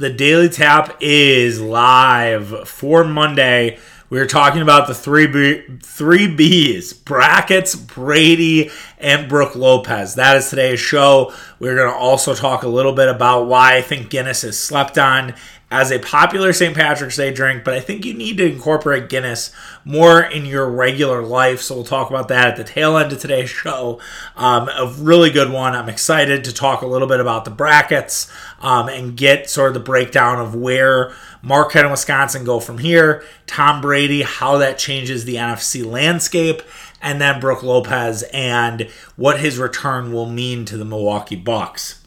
The Daily Tap is live for Monday. We are talking about the three B, three B's: brackets, Brady, and Brook Lopez. That is today's show. We're going to also talk a little bit about why I think Guinness is slept on as a popular St. Patrick's Day drink, but I think you need to incorporate Guinness more in your regular life. So we'll talk about that at the tail end of today's show. Um, a really good one. I'm excited to talk a little bit about the brackets um, and get sort of the breakdown of where Marquette and Wisconsin go from here, Tom Brady, how that changes the NFC landscape, and then Brook Lopez and what his return will mean to the Milwaukee Bucks.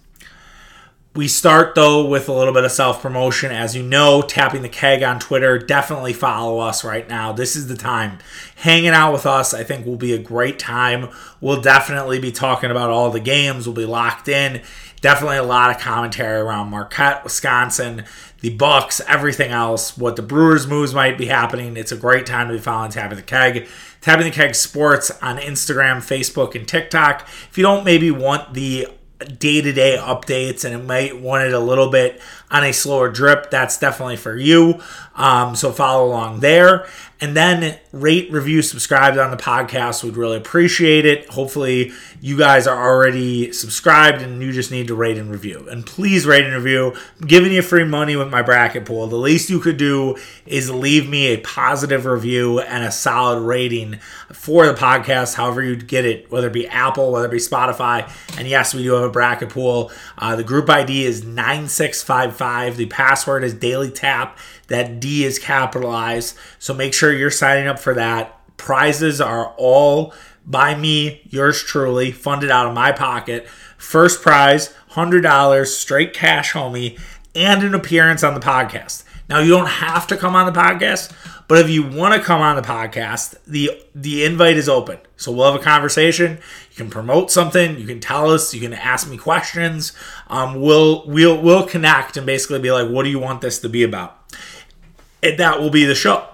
We start though with a little bit of self promotion. As you know, tapping the keg on Twitter. Definitely follow us right now. This is the time. Hanging out with us, I think, will be a great time. We'll definitely be talking about all the games. We'll be locked in. Definitely a lot of commentary around Marquette, Wisconsin, the Bucks, everything else. What the Brewers moves might be happening. It's a great time to be following Tapping the Keg. Tapping the Keg Sports on Instagram, Facebook, and TikTok. If you don't maybe want the day to day updates and it might want it a little bit on a slower drip, that's definitely for you. Um, so follow along there. And then rate, review, subscribe on the podcast. We'd really appreciate it. Hopefully, you guys are already subscribed and you just need to rate and review. And please rate and review. I'm giving you free money with my bracket pool. The least you could do is leave me a positive review and a solid rating for the podcast, however you get it, whether it be Apple, whether it be Spotify. And yes, we do have a bracket pool. Uh, the group ID is 9655. The password is Daily Tap. That D is capitalized. So make sure you're signing up for that. Prizes are all by me, yours truly, funded out of my pocket. First prize, $100 straight cash, homie, and an appearance on the podcast. Now you don't have to come on the podcast, but if you want to come on the podcast, the the invite is open. So we'll have a conversation. You can promote something. You can tell us. You can ask me questions. Um, we'll we'll we'll connect and basically be like, what do you want this to be about? And that will be the show.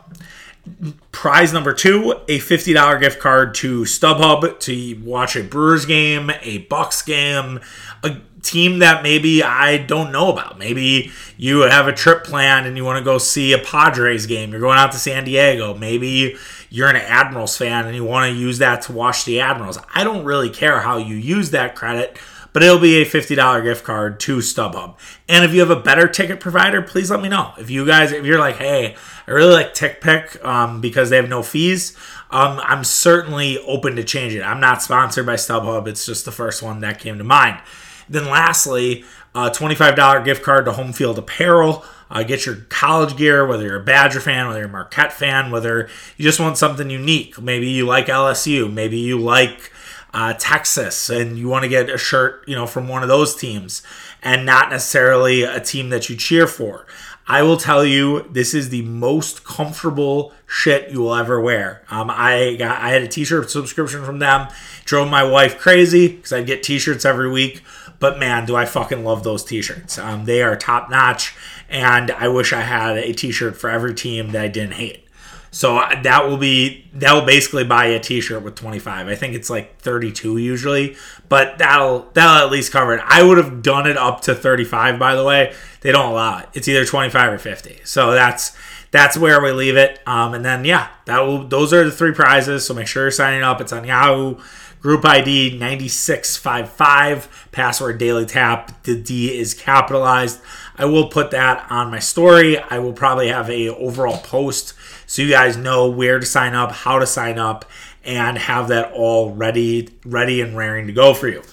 Prize number two: a fifty dollar gift card to StubHub to watch a Brewers game, a Bucks game, a team that maybe I don't know about. Maybe you have a trip planned and you want to go see a Padres game. You're going out to San Diego. Maybe you're an Admirals fan and you want to use that to watch the Admirals. I don't really care how you use that credit, but it'll be a $50 gift card to StubHub. And if you have a better ticket provider, please let me know. If you guys, if you're like, hey, I really like TickPick um, because they have no fees, um, I'm certainly open to change it. I'm not sponsored by StubHub. It's just the first one that came to mind. Then lastly, a $25 gift card to Home Field Apparel. Uh, get your college gear, whether you're a Badger fan, whether you're a Marquette fan, whether you just want something unique. Maybe you like LSU, maybe you like uh, Texas, and you want to get a shirt, you know, from one of those teams, and not necessarily a team that you cheer for. I will tell you, this is the most comfortable shit you will ever wear. Um, I got, I had a t-shirt subscription from them. Drove my wife crazy because I'd get t-shirts every week. But man, do I fucking love those t-shirts. Um, they are top notch, and I wish I had a t-shirt for every team that I didn't hate. So that will be that will basically buy a T-shirt with 25. I think it's like 32 usually, but that'll that'll at least cover it. I would have done it up to 35. By the way, they don't allow it. It's either 25 or 50. So that's that's where we leave it. Um, and then yeah, that will those are the three prizes. So make sure you're signing up. It's on Yahoo. Group ID 9655, password daily tap. The D is capitalized. I will put that on my story. I will probably have a overall post so you guys know where to sign up, how to sign up, and have that all ready, ready and raring to go for you.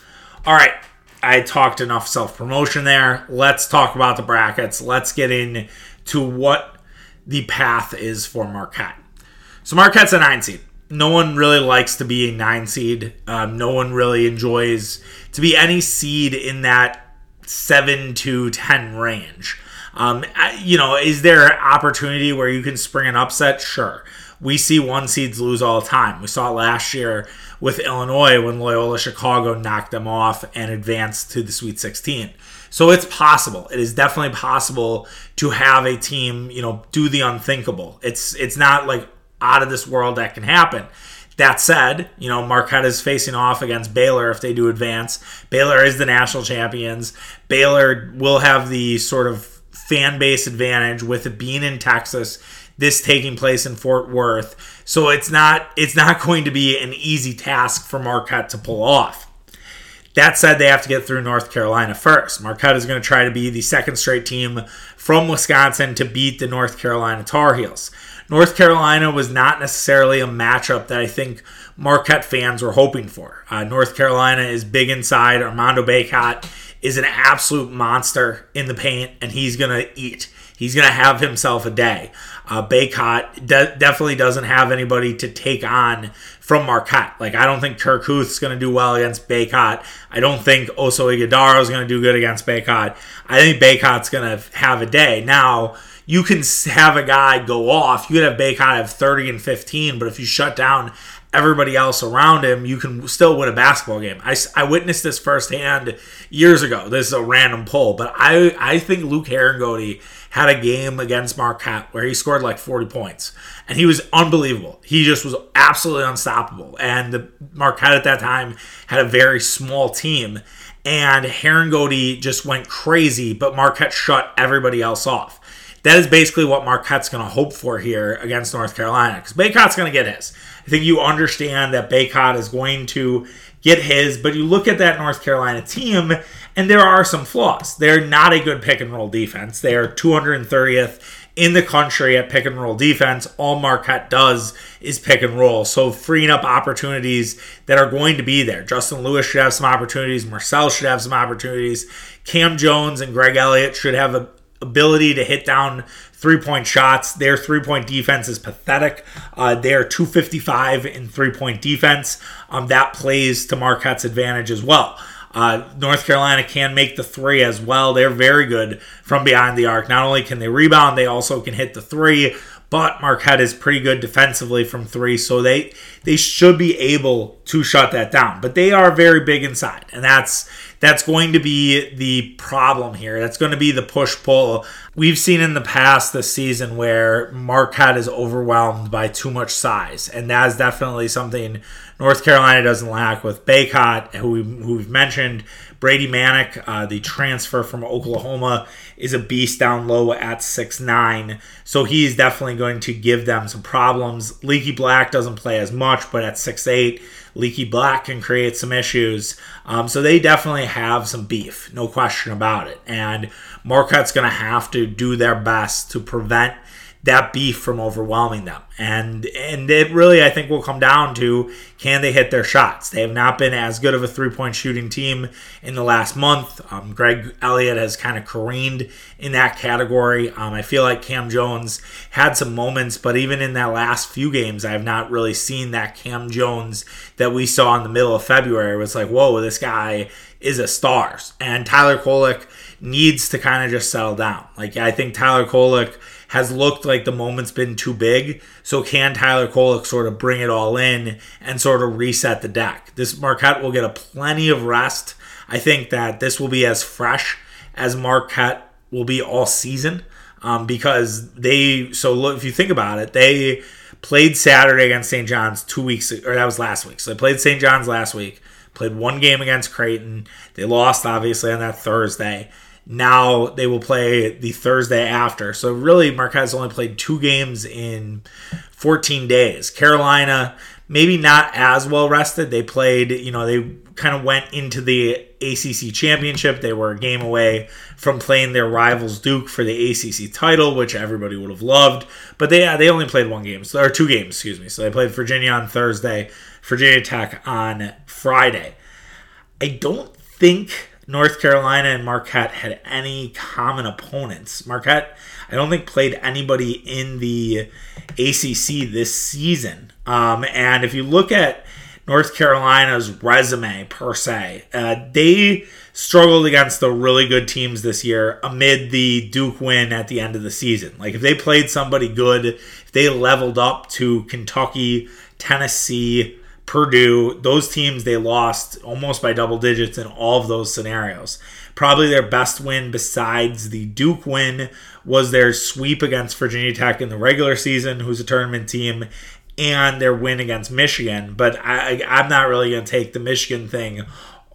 All right, I talked enough self promotion there. Let's talk about the brackets. Let's get into what the path is for Marquette. So Marquette's a nine seed no one really likes to be a nine seed. Um, no one really enjoys to be any seed in that seven to ten range. Um, you know, is there an opportunity where you can spring an upset? Sure. We see one seeds lose all the time. We saw it last year with Illinois when Loyola Chicago knocked them off and advanced to the Sweet 16. So it's possible. It is definitely possible to have a team, you know, do the unthinkable. It's it's not like out of this world that can happen. That said, you know, Marquette is facing off against Baylor if they do advance. Baylor is the national champions. Baylor will have the sort of fan base advantage with it being in Texas, this taking place in Fort Worth. So it's not it's not going to be an easy task for Marquette to pull off. That said, they have to get through North Carolina first. Marquette is going to try to be the second straight team from Wisconsin to beat the North Carolina Tar Heels. North Carolina was not necessarily a matchup that I think Marquette fans were hoping for. Uh, North Carolina is big inside. Armando Bacot is an absolute monster in the paint, and he's going to eat. He's going to have himself a day. Uh, Bacot de- definitely doesn't have anybody to take on from Marquette. Like, I don't think Kirk is going to do well against Bacot. I don't think Oso Ighodaro is going to do good against Bacot. I think Bacot's going to have a day. Now, you can have a guy go off. You could have Bacot have 30 and 15, but if you shut down everybody else around him, you can still win a basketball game. I, I witnessed this firsthand years ago. This is a random poll, but I, I think Luke Harangody had a game against Marquette where he scored like 40 points. And he was unbelievable. He just was absolutely unstoppable. And the Marquette at that time had a very small team. And Harangody just went crazy, but Marquette shut everybody else off. That is basically what Marquette's going to hope for here against North Carolina because Bacot's going to get his. I think you understand that Bacot is going to get his, but you look at that North Carolina team, and there are some flaws. They're not a good pick and roll defense. They are 230th in the country at pick and roll defense. All Marquette does is pick and roll. So freeing up opportunities that are going to be there. Justin Lewis should have some opportunities. Morsell should have some opportunities. Cam Jones and Greg Elliott should have a ability to hit down three point shots. Their three point defense is pathetic. Uh, they are 255 in three point defense. Um, that plays to Marquette's advantage as well. Uh, North Carolina can make the three as well. They're very good from behind the arc. Not only can they rebound, they also can hit the three. But Marquette is pretty good defensively from three, so they they should be able to shut that down. But they are very big inside, and that's that's going to be the problem here. That's going to be the push pull. We've seen in the past this season where Marquette is overwhelmed by too much size, and that is definitely something North Carolina doesn't lack with Bacot, who, we, who we've mentioned. Brady Manek, uh, the transfer from Oklahoma, is a beast down low at six nine, so he's definitely going to give them some problems. Leaky Black doesn't play as much, but at six eight, Leaky Black can create some issues. Um, so they definitely have some beef, no question about it. And Marquette's going to have to do their best to prevent that beef from overwhelming them. And and it really I think will come down to can they hit their shots. They have not been as good of a three point shooting team in the last month. Um, Greg Elliott has kind of careened in that category. Um, I feel like Cam Jones had some moments, but even in that last few games, I have not really seen that Cam Jones that we saw in the middle of February. It was like, whoa, this guy is a star. And Tyler Kolek needs to kind of just settle down. Like I think Tyler Kolek has looked like the moment's been too big. So can Tyler Kolek sort of bring it all in and sort of reset the deck? This Marquette will get a plenty of rest. I think that this will be as fresh as Marquette will be all season um, because they. So look, if you think about it, they played Saturday against St. John's two weeks, or that was last week. So they played St. John's last week. Played one game against Creighton. They lost obviously on that Thursday. Now they will play the Thursday after. So really, Marquette's only played two games in 14 days. Carolina, maybe not as well rested. They played, you know, they kind of went into the ACC championship. They were a game away from playing their rivals Duke for the ACC title, which everybody would have loved. But they they only played one game, or two games, excuse me. So they played Virginia on Thursday, Virginia Tech on Friday. I don't think North Carolina and Marquette had any common opponents. Marquette, I don't think, played anybody in the ACC this season. Um, and if you look at North Carolina's resume per se, uh, they struggled against the really good teams this year amid the Duke win at the end of the season. Like if they played somebody good, if they leveled up to Kentucky, Tennessee, Purdue, those teams they lost almost by double digits in all of those scenarios. Probably their best win besides the Duke win was their sweep against Virginia Tech in the regular season, who's a tournament team, and their win against Michigan. But I, I'm not really going to take the Michigan thing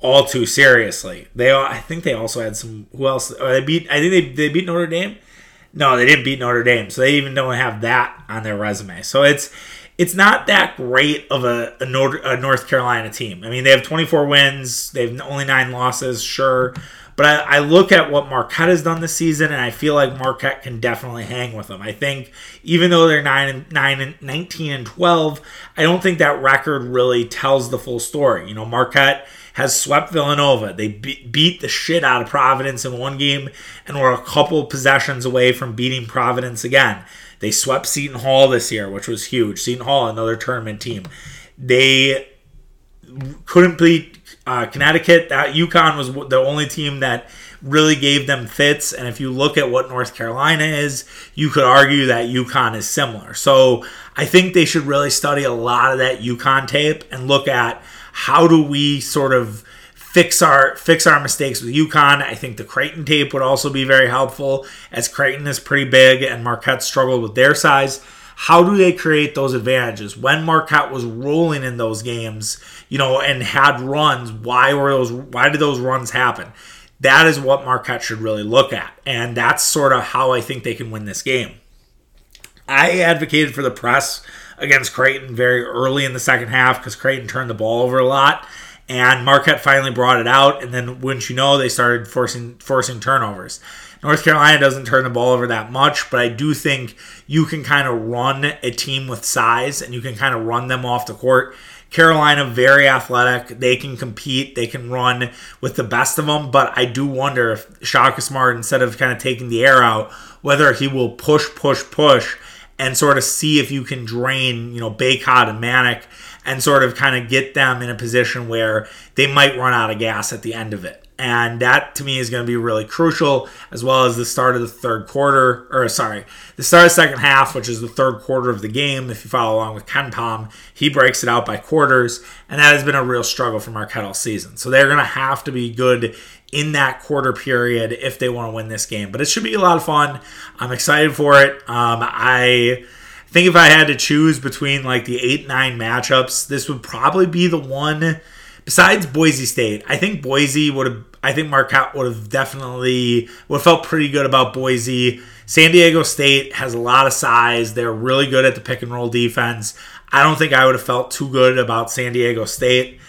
all too seriously. They, I think they also had some. Who else? Oh, they beat. I think they they beat Notre Dame. No, they didn't beat Notre Dame, so they even don't have that on their resume. So it's it's not that great of a, a, North, a North Carolina team. I mean, they have 24 wins, they have only nine losses, sure. But I, I, look at what Marquette has done this season, and I feel like Marquette can definitely hang with them. I think even though they're nine and nine and 19 and 12, I don't think that record really tells the full story. You know, Marquette has swept Villanova. They be- beat the shit out of Providence in one game, and were a couple possessions away from beating Providence again. They swept Seton Hall this year, which was huge. Seton Hall, another tournament team. They couldn't beat uh, Connecticut. That UConn was the only team that really gave them fits. And if you look at what North Carolina is, you could argue that UConn is similar. So I think they should really study a lot of that UConn tape and look at how do we sort of fix our fix our mistakes with UConn. I think the Creighton tape would also be very helpful as Creighton is pretty big and Marquette struggled with their size. How do they create those advantages? When Marquette was rolling in those games, you know, and had runs, why were those why did those runs happen? That is what Marquette should really look at. And that's sort of how I think they can win this game. I advocated for the press against Creighton very early in the second half because Creighton turned the ball over a lot and Marquette finally brought it out. And then, wouldn't you know, they started forcing forcing turnovers. North Carolina doesn't turn the ball over that much, but I do think you can kind of run a team with size and you can kind of run them off the court. Carolina, very athletic. They can compete. They can run with the best of them. But I do wonder if Shaka Smart, instead of kind of taking the air out, whether he will push, push, push, and sort of see if you can drain, you know, Bacot and Manek and sort of kind of get them in a position where they might run out of gas at the end of it. And that to me is going to be really crucial, as well as the start of the third quarter, or sorry, the start of the second half, which is the third quarter of the game. If you follow along with KenPom, he breaks it out by quarters, and that has been a real struggle for Marquette all season. So they're going to have to be good in that quarter period if they want to win this game. But it should be a lot of fun. I'm excited for it. Um, I think if I had to choose between like the eight nine matchups, this would probably be the one. Besides Boise State, I think Boise would have. I think Marquette would have definitely would have felt pretty good about Boise. San Diego State has a lot of size. They're really good at the pick and roll defense. I don't think I would have felt too good about San Diego State.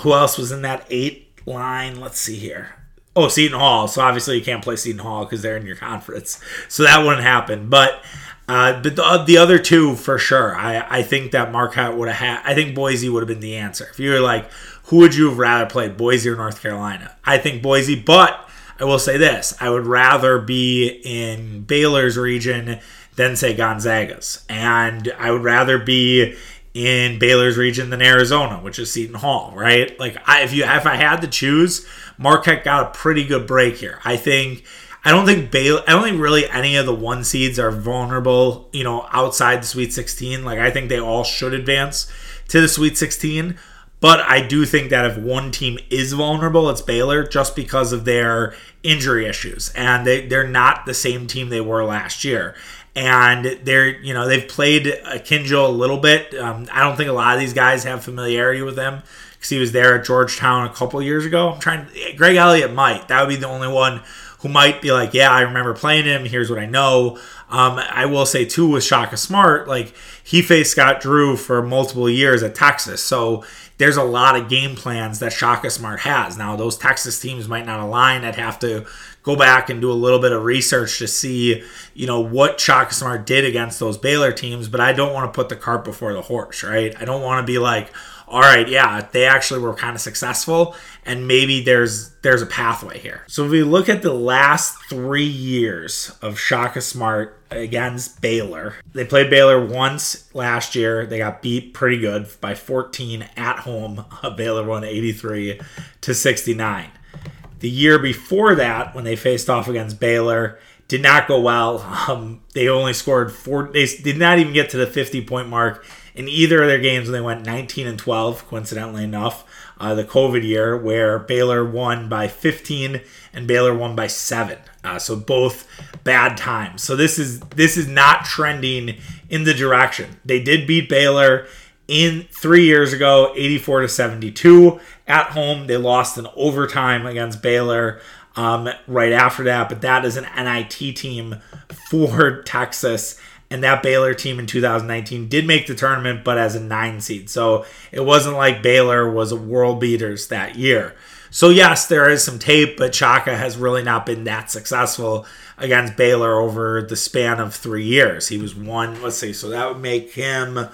Who else was in that eight line? Let's see here. Oh, Seton Hall. So obviously you can't play Seton Hall because they're in your conference. So that wouldn't happen. But uh, but the, uh, the other two for sure. I, I think that Marquette would have had. I think Boise would have been the answer. If you were like, who would you have rather played, Boise or North Carolina? I think Boise, but I will say this: I would rather be in Baylor's region than say Gonzaga's, and I would rather be in Baylor's region than Arizona, which is Seton Hall, right? Like, I, if you if I had to choose, Marquette got a pretty good break here. I think I don't think Baylor. I don't think really any of the one seeds are vulnerable. You know, outside the Sweet 16. Like I think they all should advance to the Sweet 16. But I do think that if one team is vulnerable, it's Baylor, just because of their injury issues, and they they're not the same team they were last year. And they're, you know, they've played Akinjo a little bit. Um, I don't think a lot of these guys have familiarity with him because he was there at Georgetown a couple years ago. I'm trying. Greg Elliott might. That would be the only one who might be like, yeah, I remember playing him. Here's what I know. Um, I will say too with Shaka Smart, like he faced Scott Drew for multiple years at Texas, so there's a lot of game plans that Shaka Smart has. Now those Texas teams might not align. I'd have to go back and do a little bit of research to see, you know, what Shaka Smart did against those Baylor teams. But I don't want to put the cart before the horse, right? I don't want to be like, all right, yeah, they actually were kind of successful, and maybe there's there's a pathway here. So if we look at the last three years of Shaka Smart against Baylor, they played Baylor once last year. They got beat pretty good by 14 at home. Baylor won 83 to 69. The year before that, when they faced off against Baylor, did not go well. Um, they only scored four. They did not even get to the 50 point mark in either of their games when they went 19 and 12, coincidentally enough, uh, the COVID year where Baylor won by 15 and Baylor won by seven. Uh, so both bad times. So this is this is not trending in the direction. They did beat Baylor in three years ago, 84 to 72 at home. They lost in overtime against Baylor. um, right after that. But that is an NIT team for Texas. And that Baylor team in 2019 did make the tournament, but as a nine seed. So it wasn't like Baylor was a world beaters that year. So, yes, there is some tape, but Shaka has really not been that successful against Baylor over the span of three years. He was one, let's see, so that would make him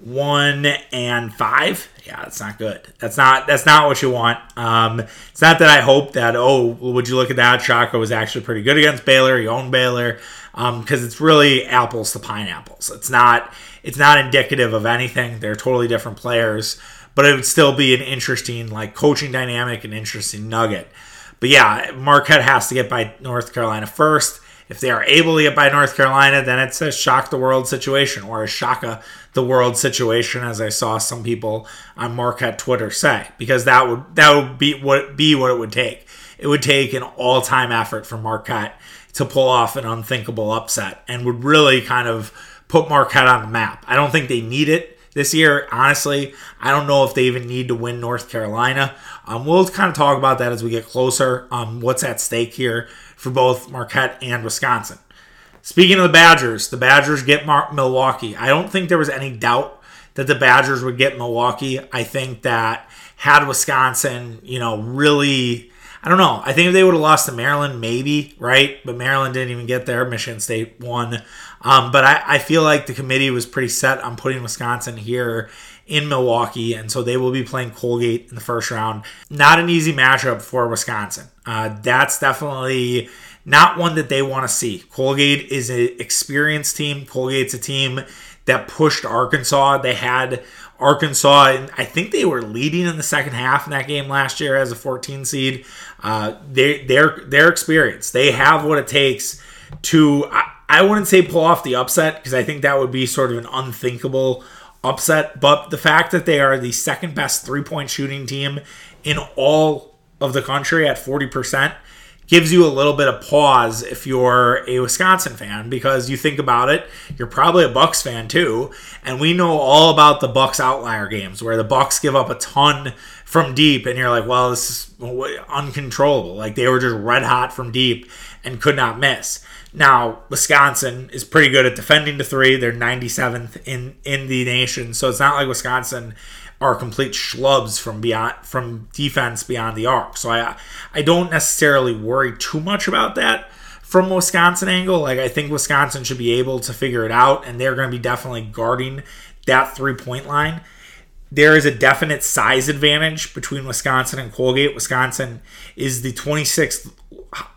one and five. Yeah, that's not good. That's not that's not what you want. Um, it's not that I hope that oh, would you look at that? Shaka was actually pretty good against Baylor. He owned Baylor because um, it's really apples to pineapples. It's not it's not indicative of anything. They're totally different players, but it would still be an interesting like coaching dynamic, an interesting nugget. But yeah, Marquette has to get by North Carolina first. If they are able to get by North Carolina, then it's a shock the world situation or a shaka the world situation, as I saw some people on Marquette Twitter say, because that would that would be what be what it would take. It would take an all time effort from Marquette to pull off an unthinkable upset and would really kind of put Marquette on the map. I don't think they need it this year. Honestly, I don't know if they even need to win North Carolina. Um, we'll kind of talk about that as we get closer. Um, what's at stake here for both Marquette and Wisconsin. Speaking of the Badgers, the Badgers get Mar- Milwaukee. I don't think there was any doubt that the Badgers would get Milwaukee. I think that had Wisconsin, you know, really, I don't know. I think if they would have lost to Maryland, maybe, right? But Maryland didn't even get there. Michigan State won. Um, but I, I feel like the committee was pretty set on putting Wisconsin here in Milwaukee, and so they will be playing Colgate in the first round. Not an easy matchup for Wisconsin. Uh, that's definitely not one that they want to see. Colgate is an experienced team. Colgate's a team that pushed Arkansas. They had Arkansas, I think they were leading in the second half in that game last year as a 14 seed. Uh, they they're they're experienced. They have what it takes to. I, I wouldn't say pull off the upset because I think that would be sort of an unthinkable upset. But the fact that they are the second best three point shooting team in all of the country at 40% gives you a little bit of pause if you're a Wisconsin fan because you think about it, you're probably a Bucks fan too, and we know all about the Bucks outlier games where the Bucks give up a ton from deep and you're like, well, this is uncontrollable. Like they were just red hot from deep and could not miss. Now, Wisconsin is pretty good at defending the three. They're 97th in in the nation, so it's not like Wisconsin are complete schlubs from beyond from defense beyond the arc. So I I don't necessarily worry too much about that from Wisconsin angle. Like I think Wisconsin should be able to figure it out, and they're going to be definitely guarding that three point line. There is a definite size advantage between Wisconsin and Colgate. Wisconsin is the 26th,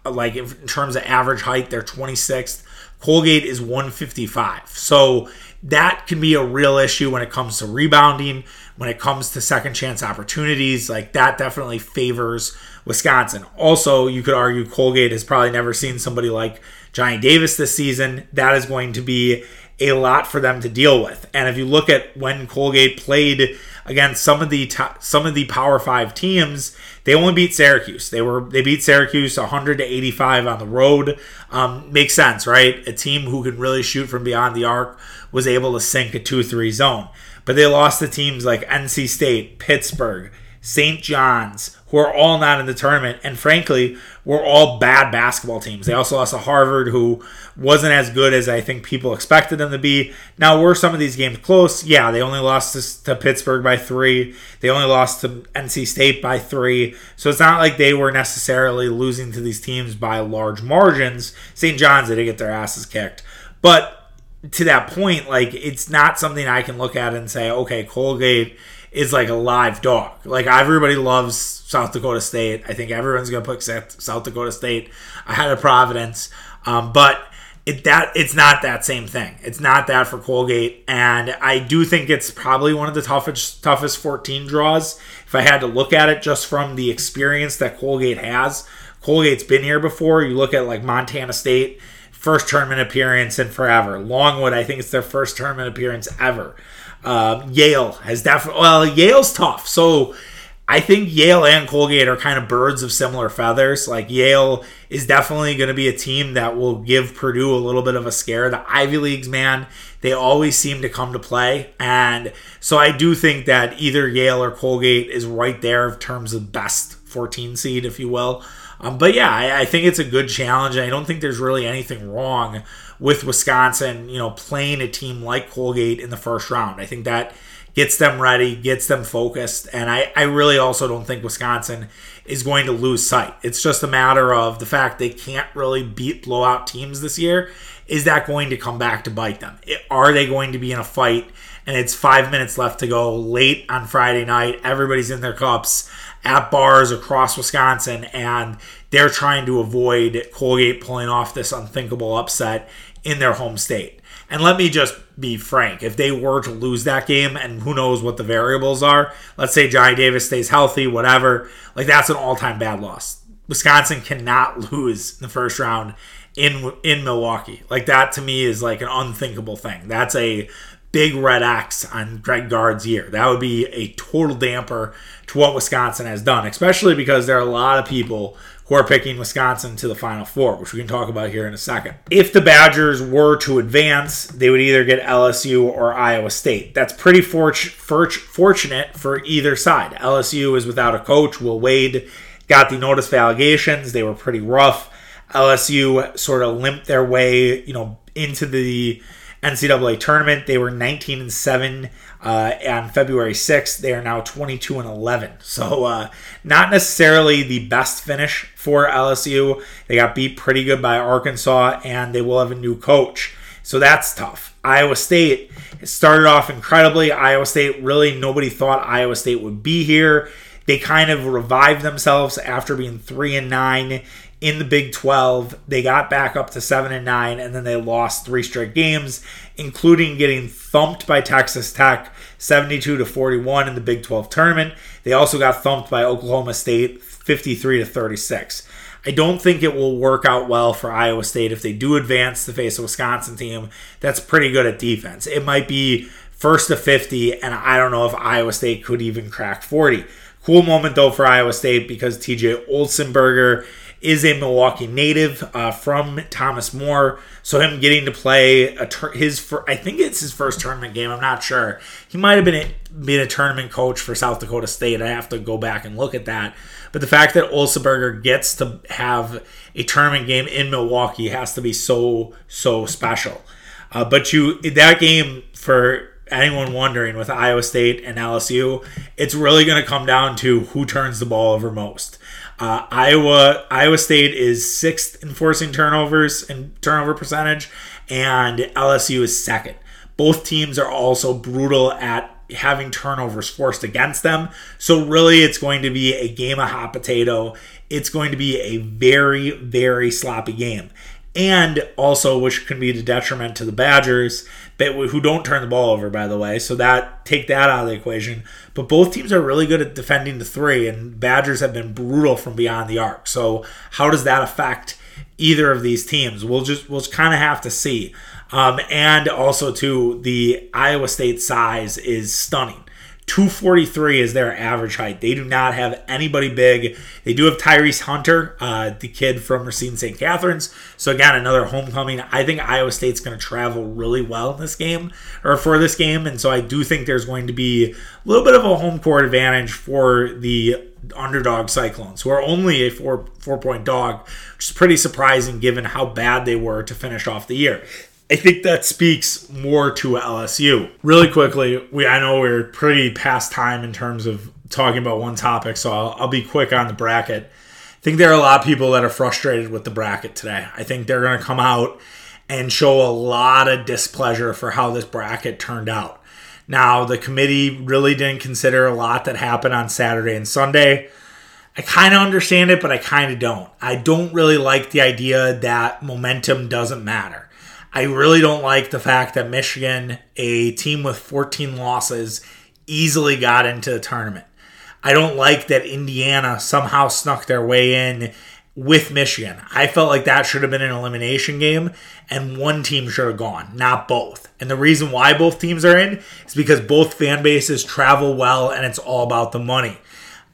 like in terms of average height, they're 26th. Colgate is 155. So that can be a real issue when it comes to rebounding, when it comes to second chance opportunities. Like that definitely favors Wisconsin. Also, you could argue Colgate has probably never seen somebody like Johnny Davis this season. That is going to be a lot for them to deal with. And if you look at when Colgate played against some of the some of the Power 5 teams, they only beat Syracuse. They were they beat Syracuse 100 to 85 on the road. Um, makes sense, right? A team who can really shoot from beyond the arc was able to sink a 2-3 zone. But they lost to teams like NC State, Pittsburgh, St. John's, who are all not in the tournament, and frankly, were all bad basketball teams. They also lost to Harvard, who wasn't as good as I think people expected them to be. Now, were some of these games close? Yeah, they only lost to, to Pittsburgh by three. They only lost to NC State by three. So it's not like they were necessarily losing to these teams by large margins. St. John's, they did get their asses kicked. But to that point, like it's not something I can look at and say, okay, Colgate is like a live dog. Like everybody loves South Dakota State. I think everyone's gonna put South Dakota State ahead of Providence, um, but it that it's not that same thing. It's not that for Colgate, and I do think it's probably one of the toughest toughest 14 draws. If I had to look at it just from the experience that Colgate has, Colgate's been here before. You look at like Montana State first tournament appearance in forever. Longwood, I think it's their first tournament appearance ever. Uh, Yale has definitely, well, Yale's tough. So I think Yale and Colgate are kind of birds of similar feathers. Like Yale is definitely going to be a team that will give Purdue a little bit of a scare. The Ivy Leagues, man, they always seem to come to play. And so I do think that either Yale or Colgate is right there in terms of best 14 seed, if you will. Um, but yeah, I, I think it's a good challenge. I don't think there's really anything wrong with Wisconsin, you know, playing a team like Colgate in the first round. I think that gets them ready, gets them focused. And I, I really also don't think Wisconsin is going to lose sight. It's just a matter of the fact they can't really beat blowout teams this year. Is that going to come back to bite them? Are they going to be in a fight and it's five minutes left to go late on Friday night? Everybody's in their cups at bars across Wisconsin and they're trying to avoid Colgate pulling off this unthinkable upset in their home state. And let me just be frank if they were to lose that game, and who knows what the variables are, let's say Johnny Davis stays healthy, whatever, like that's an all time bad loss. Wisconsin cannot lose the first round in in Milwaukee. Like that to me is like an unthinkable thing. That's a big red X on Greg Gard's year. That would be a total damper to what Wisconsin has done, especially because there are a lot of people who are picking Wisconsin to the Final Four, which we can talk about here in a second. If the Badgers were to advance, they would either get LSU or Iowa State. That's pretty fortunate for either side. LSU is without a coach. Will Wade got the notice of allegations. They were pretty rough. LSU sort of limped their way, you know, into the NCAA tournament. They were 19 and 7 uh, on February 6th. They are now 22 and 11. So, uh, not necessarily the best finish for LSU. They got beat pretty good by Arkansas, and they will have a new coach. So, that's tough. Iowa State started off incredibly. Iowa State, really, nobody thought Iowa State would be here. They kind of revived themselves after being 3 and 9 in the Big 12. They got back up to 7 and 9 and then they lost three straight games, including getting thumped by Texas Tech 72 to 41 in the Big 12 tournament. They also got thumped by Oklahoma State 53 to 36. I don't think it will work out well for Iowa State if they do advance to face a Wisconsin team that's pretty good at defense. It might be first to 50, and I don't know if Iowa State could even crack 40. Cool moment though for Iowa State because TJ Otzelberger is a Milwaukee native uh, from Thomas More. So him getting to play a tur- his I think it's his first tournament game. I'm not sure. He might have been a, been a tournament coach for South Dakota State. I have to go back and look at that. But the fact that Otzelberger gets to have a tournament game in Milwaukee has to be so so special. Uh, but you that game for anyone wondering with Iowa State and LSU, it's really going to come down to who turns the ball over most. Uh, Iowa Iowa State is sixth in forcing turnovers and turnover percentage, and LSU is second. Both teams are also brutal at having turnovers forced against them. So really, it's going to be a game of hot potato. It's going to be a very very sloppy game and also which can be a detriment to the Badgers, but who don't turn the ball over, by the way. So that take that out of the equation. But both teams are really good at defending the three, and Badgers have been brutal from beyond the arc. So how does that affect either of these teams? We'll just we'll kind of have to see. Um, and also, too, the Iowa State size is stunning. 243 is their average height. They do not have anybody big. They do have Tyrese Hunter, uh, the kid from Racine St. Catherine's. So again, another homecoming. I think Iowa State's going to travel really well in this game or for this game, and so I do think there's going to be a little bit of a home court advantage for the underdog Cyclones, who are only a four four point dog, which is pretty surprising given how bad they were to finish off the year. I think that speaks more to LSU. Really quickly, we I know we're pretty past time in terms of talking about one topic, so I'll, I'll be quick on the bracket. I think there are a lot of people that are frustrated with the bracket today. I think they're going to come out and show a lot of displeasure for how this bracket turned out. Now, the committee really didn't consider a lot that happened on Saturday and Sunday. I kind of understand it, but I kind of don't. I don't really like the idea that momentum doesn't matter. I really don't like the fact that Michigan, a team with 14 losses, easily got into the tournament. I don't like that Indiana somehow snuck their way in with Michigan. I felt like that should have been an elimination game and one team should have gone, not both. And the reason why both teams are in is because both fan bases travel well and it's all about the money.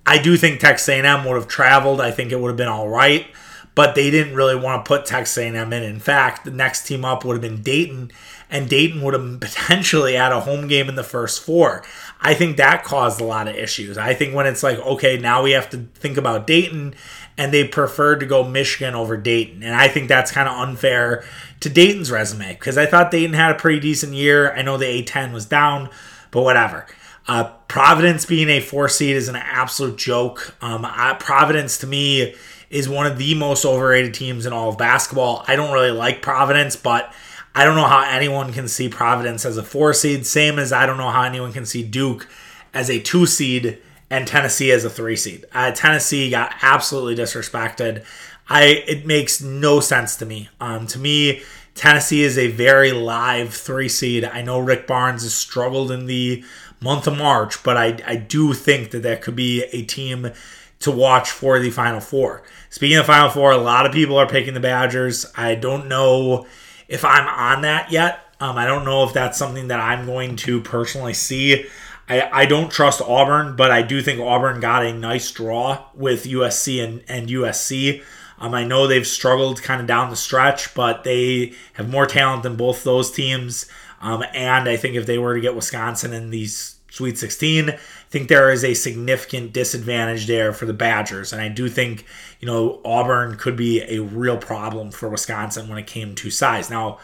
I do think Texas A&M would have traveled. I think it would have been all right but they didn't really want to put Texas A&M in. In fact, the next team up would have been Dayton, and Dayton would have potentially had a home game in the first four. I think that caused a lot of issues. I think when it's like, okay, now we have to think about Dayton, and they preferred to go Michigan over Dayton. And I think that's kind of unfair to Dayton's resume because I thought Dayton had a pretty decent year. I know the A10 was down, but whatever. Uh, Providence being a four seed is an absolute joke. Um, I, Providence to me is one of the most overrated teams in all of basketball. I don't really like Providence, but I don't know how anyone can see Providence as a four seed. Same as I don't know how anyone can see Duke as a two seed and Tennessee as a three seed. Uh, Tennessee got absolutely disrespected. I it makes no sense to me. Um, to me, Tennessee is a very live three seed. I know Rick Barnes has struggled in the month of March, but I, I do think that that could be a team to watch for the Final Four. Speaking of Final Four, a lot of people are picking the Badgers. I don't know if I'm on that yet. Um, I don't know if that's something that I'm going to personally see. I, I don't trust Auburn, but I do think Auburn got a nice draw with USC and, and USC. Um, I know they've struggled kind of down the stretch, but they have more talent than both those teams. Um, and I think if they were to get Wisconsin in these Sweet 16, I think there is a significant disadvantage there for the Badgers. And I do think, you know, Auburn could be a real problem for Wisconsin when it came to size. Now,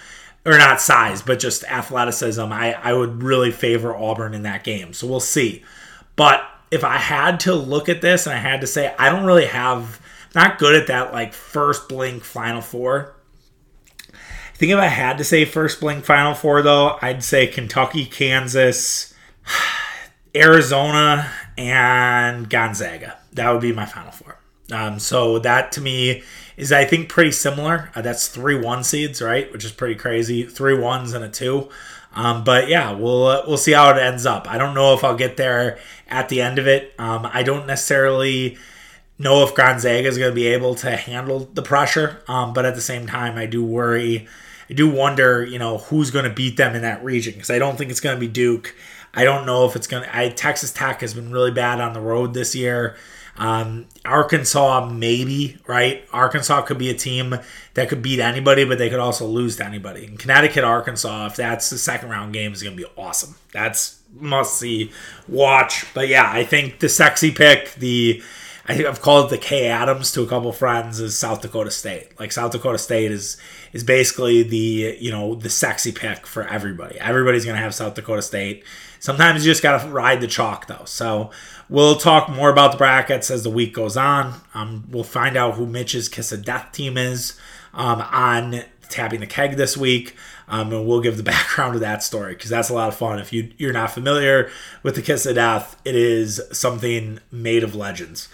or not size, but just athleticism. I, I would really favor Auburn in that game. So we'll see. But if I had to look at this and I had to say, I don't really have, not good at that like first blink Final Four think if I had to say first blink Final Four, though, I'd say Kentucky, Kansas, Arizona, and Gonzaga. That would be my Final Four. Um, so that to me is, I think, pretty similar. Uh, that's three one seeds, right? Which is pretty crazy. Three ones and a two. Um, but yeah, we'll uh, we'll see how it ends up. I don't know if I'll get there at the end of it. Um, I don't necessarily know if Gonzaga is going to be able to handle the pressure, um, but at the same time, I do worry I do wonder, you know, who's going to beat them in that region because I don't think it's going to be Duke. I don't know if it's going to. Texas Tech has been really bad on the road this year. Um, Arkansas, maybe, right? Arkansas could be a team that could beat anybody, but they could also lose to anybody. And Connecticut, Arkansas, if that's the second round game, is going to be awesome. That's must see watch. But yeah, I think the sexy pick, the I think I've called it the K Adams to a couple friends is South Dakota State. Like South Dakota State is is basically the you know the sexy pick for everybody. Everybody's gonna have South Dakota State. Sometimes you just gotta ride the chalk though. So we'll talk more about the brackets as the week goes on. Um, we'll find out who Mitch's Kiss of Death team is um, on tapping the keg this week. Um, and we'll give the background of that story because that's a lot of fun. If you you're not familiar with the Kiss of Death, it is something made of legends.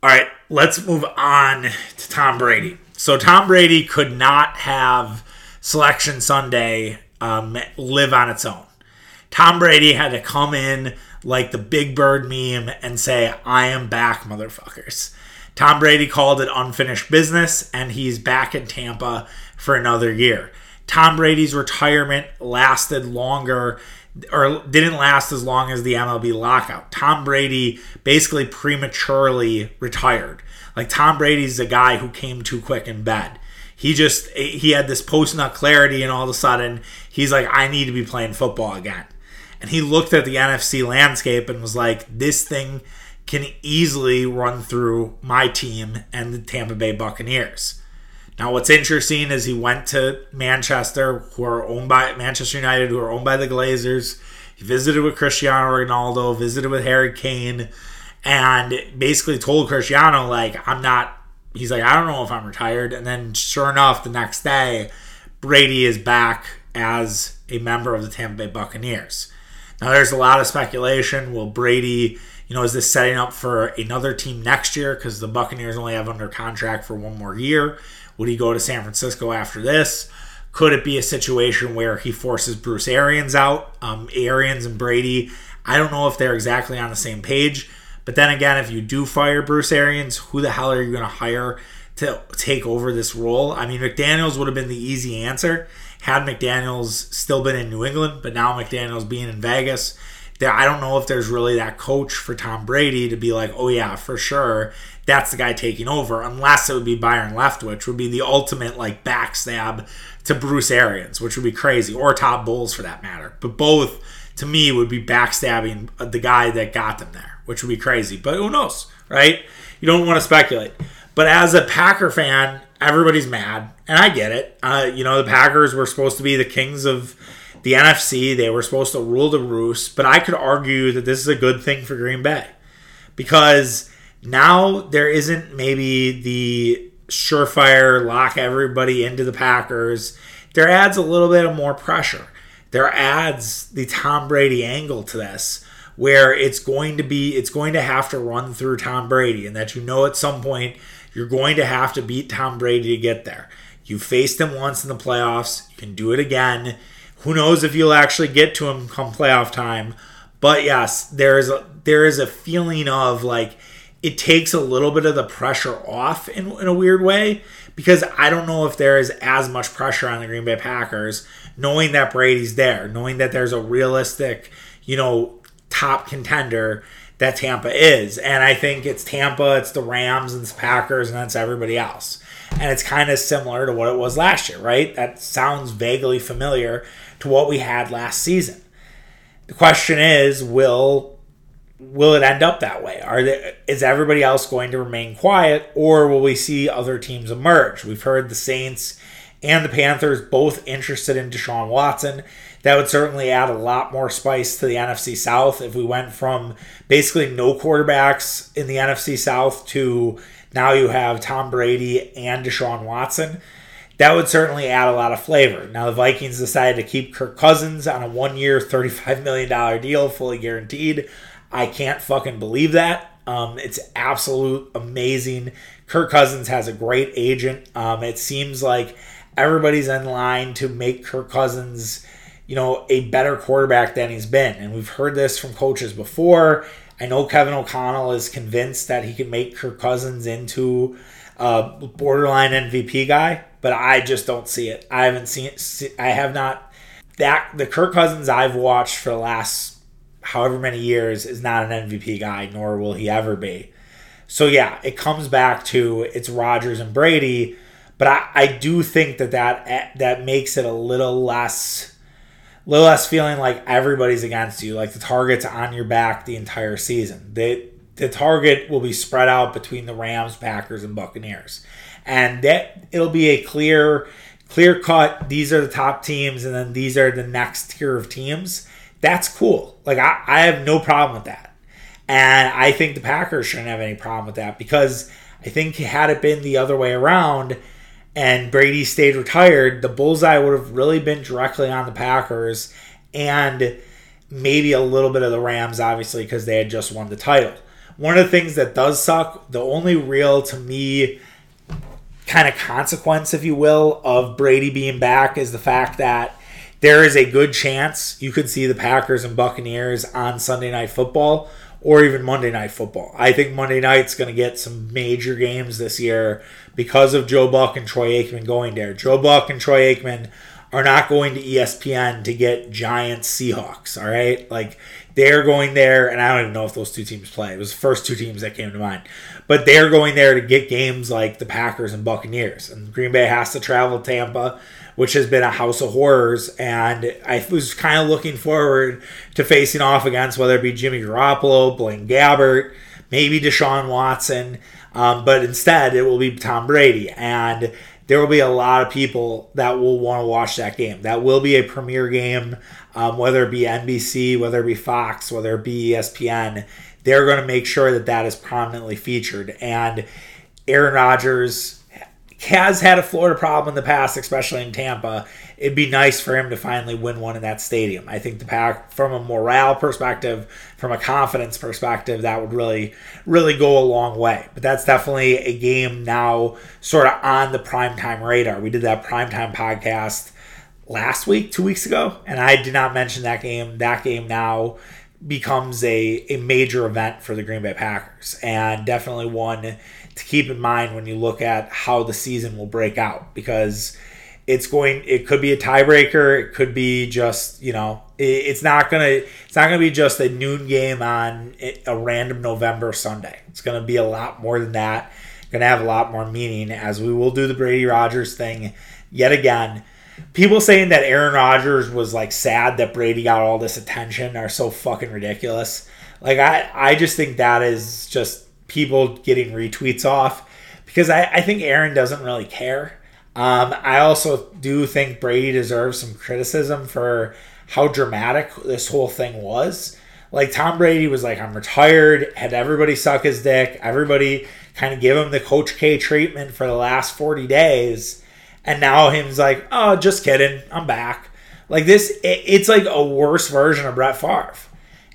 All right, let's move on to Tom Brady. So Tom Brady could not have Selection Sunday um, live on its own. Tom Brady had to come in like the Big Bird meme and say, I am back, motherfuckers. Tom Brady called it unfinished business, and he's back in Tampa for another year. Tom Brady's retirement lasted longer or didn't last as long as the MLB lockout. Tom Brady basically prematurely retired. Like Tom Brady's a guy who came too quick in bed. He just he had this post nut clarity, and all of a sudden he's like, I need to be playing football again. And he looked at the NFC landscape and was like, this thing can easily run through my team and the Tampa Bay Buccaneers. Now, what's interesting is he went to Manchester, who are owned by Manchester United, who are owned by the Glazers. He visited with Cristiano Ronaldo, visited with Harry Kane, and basically told Cristiano, like, I'm not, he's like, I don't know if I'm retired. And then, sure enough, the next day, Brady is back as a member of the Tampa Bay Buccaneers. Now, there's a lot of speculation. Will Brady, you know, is this setting up for another team next year? Because the Buccaneers only have under contract for one more year. Would he go to San Francisco after this? Could it be a situation where he forces Bruce Arians out? Um, Arians and Brady, I don't know if they're exactly on the same page. But then again, if you do fire Bruce Arians, who the hell are you going to hire to take over this role? I mean, McDaniels would have been the easy answer had McDaniels still been in New England, but now McDaniels being in Vegas. I don't know if there's really that coach for Tom Brady to be like, oh yeah, for sure, that's the guy taking over, unless it would be Byron Leftwich, would be the ultimate like backstab to Bruce Arians, which would be crazy, or Todd Bowles for that matter. But both, to me, would be backstabbing the guy that got them there, which would be crazy. But who knows, right? You don't want to speculate. But as a Packer fan, everybody's mad, and I get it. Uh, you know, the Packers were supposed to be the kings of the NFC. They were supposed to rule the roost, but I could argue that this is a good thing for Green Bay because now there isn't maybe the surefire lock everybody into the Packers. There adds a little bit of more pressure. There adds the Tom Brady angle to this where it's going to be it's going to have to run through Tom Brady and that you know at some point you're going to have to beat Tom Brady to get there. You faced him once in the playoffs, you can do it again. Who knows if you'll actually get to him come playoff time. But yes, there is a there is a feeling of like it takes a little bit of the pressure off in, in a weird way because I don't know if there is as much pressure on the Green Bay Packers knowing that Brady's there, knowing that there's a realistic, you know, top contender that Tampa is. And I think it's Tampa, it's the Rams, and it's Packers, and that's everybody else. And it's kind of similar to what it was last year, right? That sounds vaguely familiar to what we had last season. The question is, will will it end up that way? Are they, is everybody else going to remain quiet, or will we see other teams emerge? We've heard the Saints and the Panthers both interested in Deshaun Watson. That would certainly add a lot more spice to the NFC South if we went from basically no quarterbacks in the NFC South to now you have Tom Brady and Deshaun Watson. That would certainly add a lot of flavor. Now, the Vikings decided to keep Kirk Cousins on a one year, $35 million deal, fully guaranteed. I can't fucking believe that. Um, it's absolute amazing. Kirk Cousins has a great agent. Um, it seems like everybody's in line to make Kirk Cousins, you know, a better quarterback than he's been. And we've heard this from coaches before. I know Kevin O'Connell is convinced that he can make Kirk Cousins into a borderline MVP guy, but I just don't see it. I haven't seen it. I have not. That the Kirk Cousins I've watched for the last however many years is not an MVP guy, nor will he ever be. So yeah, it comes back to it's Rodgers and Brady but I, I do think that, that that makes it a little less little less feeling like everybody's against you, like the target's on your back the entire season. They, the target will be spread out between the Rams, Packers, and Buccaneers, and that it'll be a clear, clear cut. These are the top teams, and then these are the next tier of teams. That's cool. Like I, I have no problem with that, and I think the Packers shouldn't have any problem with that because I think had it been the other way around and Brady stayed retired, the bullseye would have really been directly on the Packers and maybe a little bit of the Rams, obviously, because they had just won the title. One of the things that does suck, the only real, to me, kind of consequence, if you will, of Brady being back is the fact that there is a good chance you could see the Packers and Buccaneers on Sunday Night Football or even Monday Night Football. I think Monday Night's going to get some major games this year because of Joe Buck and Troy Aikman going there. Joe Buck and Troy Aikman are not going to ESPN to get Giants Seahawks, all right? Like they're going there, and I don't even know if those two teams play. It was the first two teams that came to mind. But they're going there to get games like the Packers and Buccaneers. And Green Bay has to travel to Tampa which has been a house of horrors. And I was kind of looking forward to facing off against whether it be Jimmy Garoppolo, Blaine Gabbert, maybe Deshaun Watson. Um, but instead, it will be Tom Brady. And there will be a lot of people that will want to watch that game. That will be a premier game, um, whether it be NBC, whether it be Fox, whether it be ESPN. They're going to make sure that that is prominently featured. And Aaron Rodgers has had a Florida problem in the past, especially in Tampa. It'd be nice for him to finally win one in that stadium. I think the pack, from a morale perspective, from a confidence perspective, that would really, really go a long way. But that's definitely a game now, sort of on the primetime radar. We did that primetime podcast last week, two weeks ago, and I did not mention that game. That game now becomes a, a major event for the Green Bay Packers, and definitely one to keep in mind when you look at how the season will break out because it's going it could be a tiebreaker it could be just you know it's not gonna it's not gonna be just a noon game on a random november sunday. It's gonna be a lot more than that gonna have a lot more meaning as we will do the brady rodgers thing yet again. People saying that aaron rodgers was like sad that brady got all this attention are so fucking ridiculous. Like i i just think that is just people getting retweets off because I, I think Aaron doesn't really care. Um, I also do think Brady deserves some criticism for how dramatic this whole thing was. Like Tom Brady was like, I'm retired, had everybody suck his dick, everybody kind of give him the Coach K treatment for the last 40 days. And now him's like, oh, just kidding, I'm back. Like this, it, it's like a worse version of Brett Favre.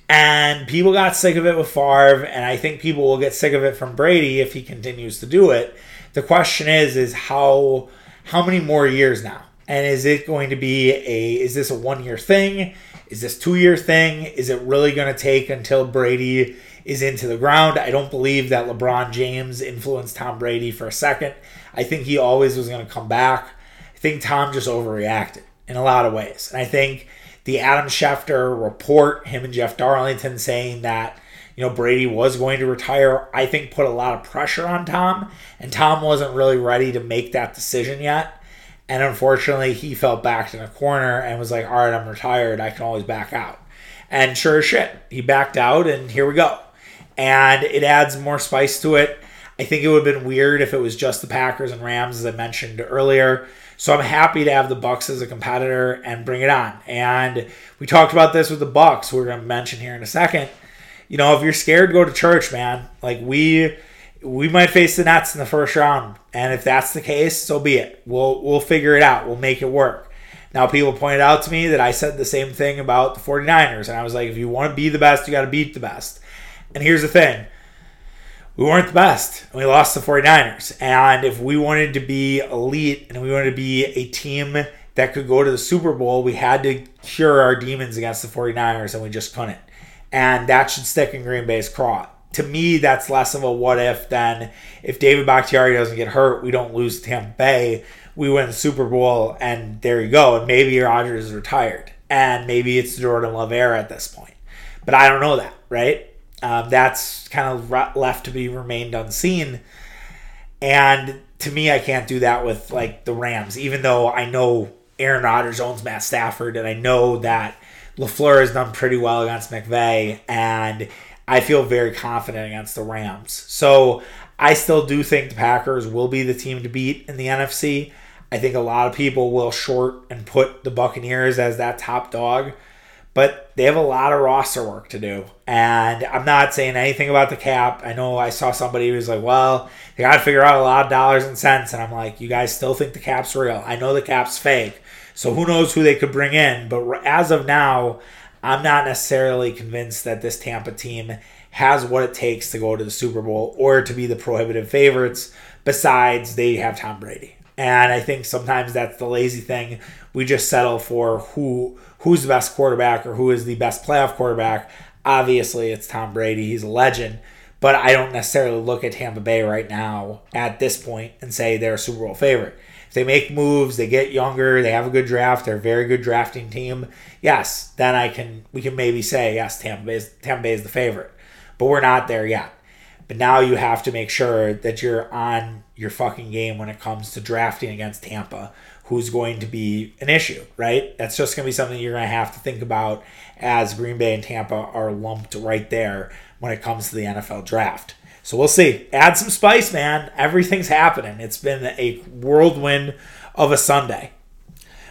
And people got sick of it with Favre, and I think people will get sick of it from Brady if he continues to do it. The question is, is how how many more years now? And is it going to be a is this a one year thing? Is this two year thing? Is it really going to take until Brady is into the ground? I don't believe that LeBron James influenced Tom Brady for a second. I think he always was going to come back. I think Tom just overreacted in a lot of ways. And I think the Adam Schefter report, him and Jeff Darlington saying that, you know, Brady was going to retire, I think put a lot of pressure on Tom. And Tom wasn't really ready to make that decision yet. And unfortunately, he felt backed in a corner and was like, all right, I'm retired. I can always back out. And sure as shit, he backed out, and here we go. And it adds more spice to it. I think it would have been weird if it was just the Packers and Rams, as I mentioned earlier. So I'm happy to have the Bucks as a competitor and bring it on. And we talked about this with the Bucks. We're going to mention here in a second. You know, if you're scared, go to church, man. Like we we might face the Nets in the first round, and if that's the case, so be it. We'll we'll figure it out. We'll make it work. Now, people pointed out to me that I said the same thing about the 49ers, and I was like, if you want to be the best, you got to beat the best. And here's the thing we weren't the best, and we lost the 49ers. And if we wanted to be elite and we wanted to be a team that could go to the Super Bowl, we had to cure our demons against the 49ers, and we just couldn't. And that should stick in Green Bay's craw to me, that's less of a what if than if David Bakhtiari doesn't get hurt, we don't lose Tampa Bay, we win the Super Bowl, and there you go. And maybe Rodgers is retired, and maybe it's Jordan Love at this point. But I don't know that, right? Um, that's kind of left to be remained unseen. And to me, I can't do that with like the Rams, even though I know Aaron Rodgers owns Matt Stafford, and I know that LaFleur has done pretty well against McVay, and I feel very confident against the Rams. So I still do think the Packers will be the team to beat in the NFC. I think a lot of people will short and put the Buccaneers as that top dog, but they have a lot of roster work to do. And I'm not saying anything about the cap. I know I saw somebody who was like, well, they got to figure out a lot of dollars and cents. And I'm like, you guys still think the cap's real. I know the cap's fake. So who knows who they could bring in. But as of now, I'm not necessarily convinced that this Tampa team has what it takes to go to the Super Bowl or to be the prohibitive favorites, besides they have Tom Brady. And I think sometimes that's the lazy thing. We just settle for who who's the best quarterback or who is the best playoff quarterback. Obviously, it's Tom Brady. He's a legend. But I don't necessarily look at Tampa Bay right now at this point and say they're a Super Bowl favorite they make moves, they get younger, they have a good draft, they're a very good drafting team. Yes, then I can we can maybe say yes, Tampa Bay is, Tampa Bay is the favorite, but we're not there yet. But now you have to make sure that you're on your fucking game when it comes to drafting against Tampa, who's going to be an issue, right? That's just going to be something you're going to have to think about as Green Bay and Tampa are lumped right there when it comes to the NFL draft. So we'll see. Add some spice, man. Everything's happening. It's been a whirlwind of a Sunday.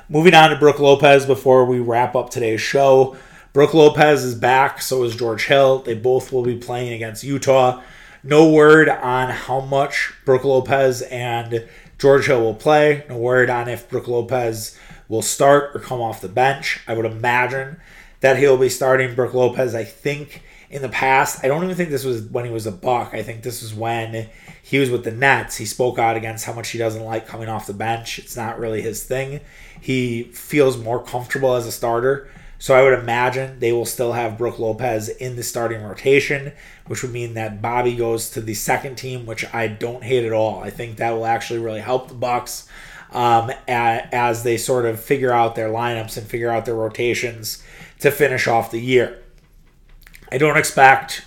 Moving on to Brook Lopez before we wrap up today's show. Brook Lopez is back, so is George Hill. They both will be playing against Utah. No word on how much Brook Lopez and George Hill will play. No word on if Brook Lopez will start or come off the bench. I would imagine that he'll be starting Brook Lopez. I think in the past. I don't even think this was when he was a Buck. I think this was when he was with the Nets. He spoke out against how much he doesn't like coming off the bench. It's not really his thing. He feels more comfortable as a starter. So I would imagine they will still have Brook Lopez in the starting rotation, which would mean that Bobby goes to the second team, which I don't hate at all. I think that will actually really help the Bucks um, as they sort of figure out their lineups and figure out their rotations to finish off the year. I don't expect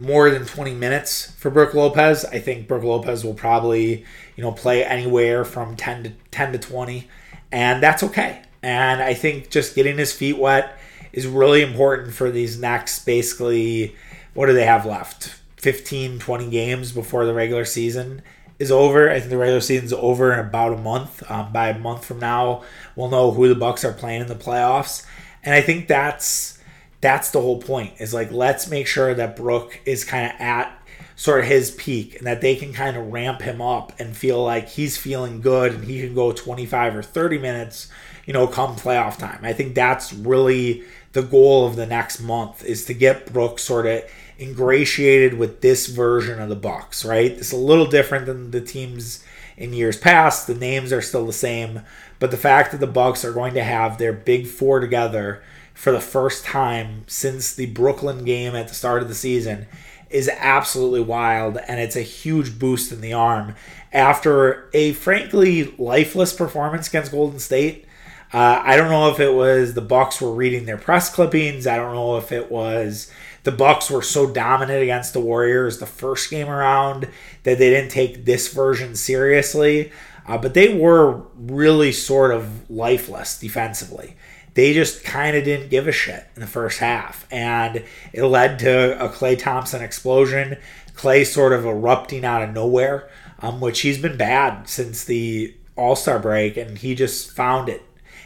more than 20 minutes for Brook Lopez. I think Brook Lopez will probably, you know, play anywhere from 10 to 10 to 20, and that's okay. And I think just getting his feet wet is really important for these next basically what do they have left? 15, 20 games before the regular season. is over. I think the regular season's over in about a month. Um, by a month from now, we'll know who the Bucks are playing in the playoffs, and I think that's that's the whole point. Is like let's make sure that Brook is kind of at sort of his peak and that they can kind of ramp him up and feel like he's feeling good and he can go 25 or 30 minutes, you know, come playoff time. I think that's really the goal of the next month is to get Brook sort of ingratiated with this version of the Bucks, right? It's a little different than the teams in years past. The names are still the same, but the fact that the Bucks are going to have their big four together for the first time since the Brooklyn game at the start of the season is absolutely wild and it's a huge boost in the arm after a frankly lifeless performance against Golden State. Uh, I don't know if it was the Bucks were reading their press clippings. I don't know if it was the Bucks were so dominant against the Warriors the first game around that they didn't take this version seriously. Uh, but they were really sort of lifeless defensively. They just kind of didn't give a shit in the first half, and it led to a Klay Thompson explosion. Klay sort of erupting out of nowhere, um, which he's been bad since the All Star break, and he just found it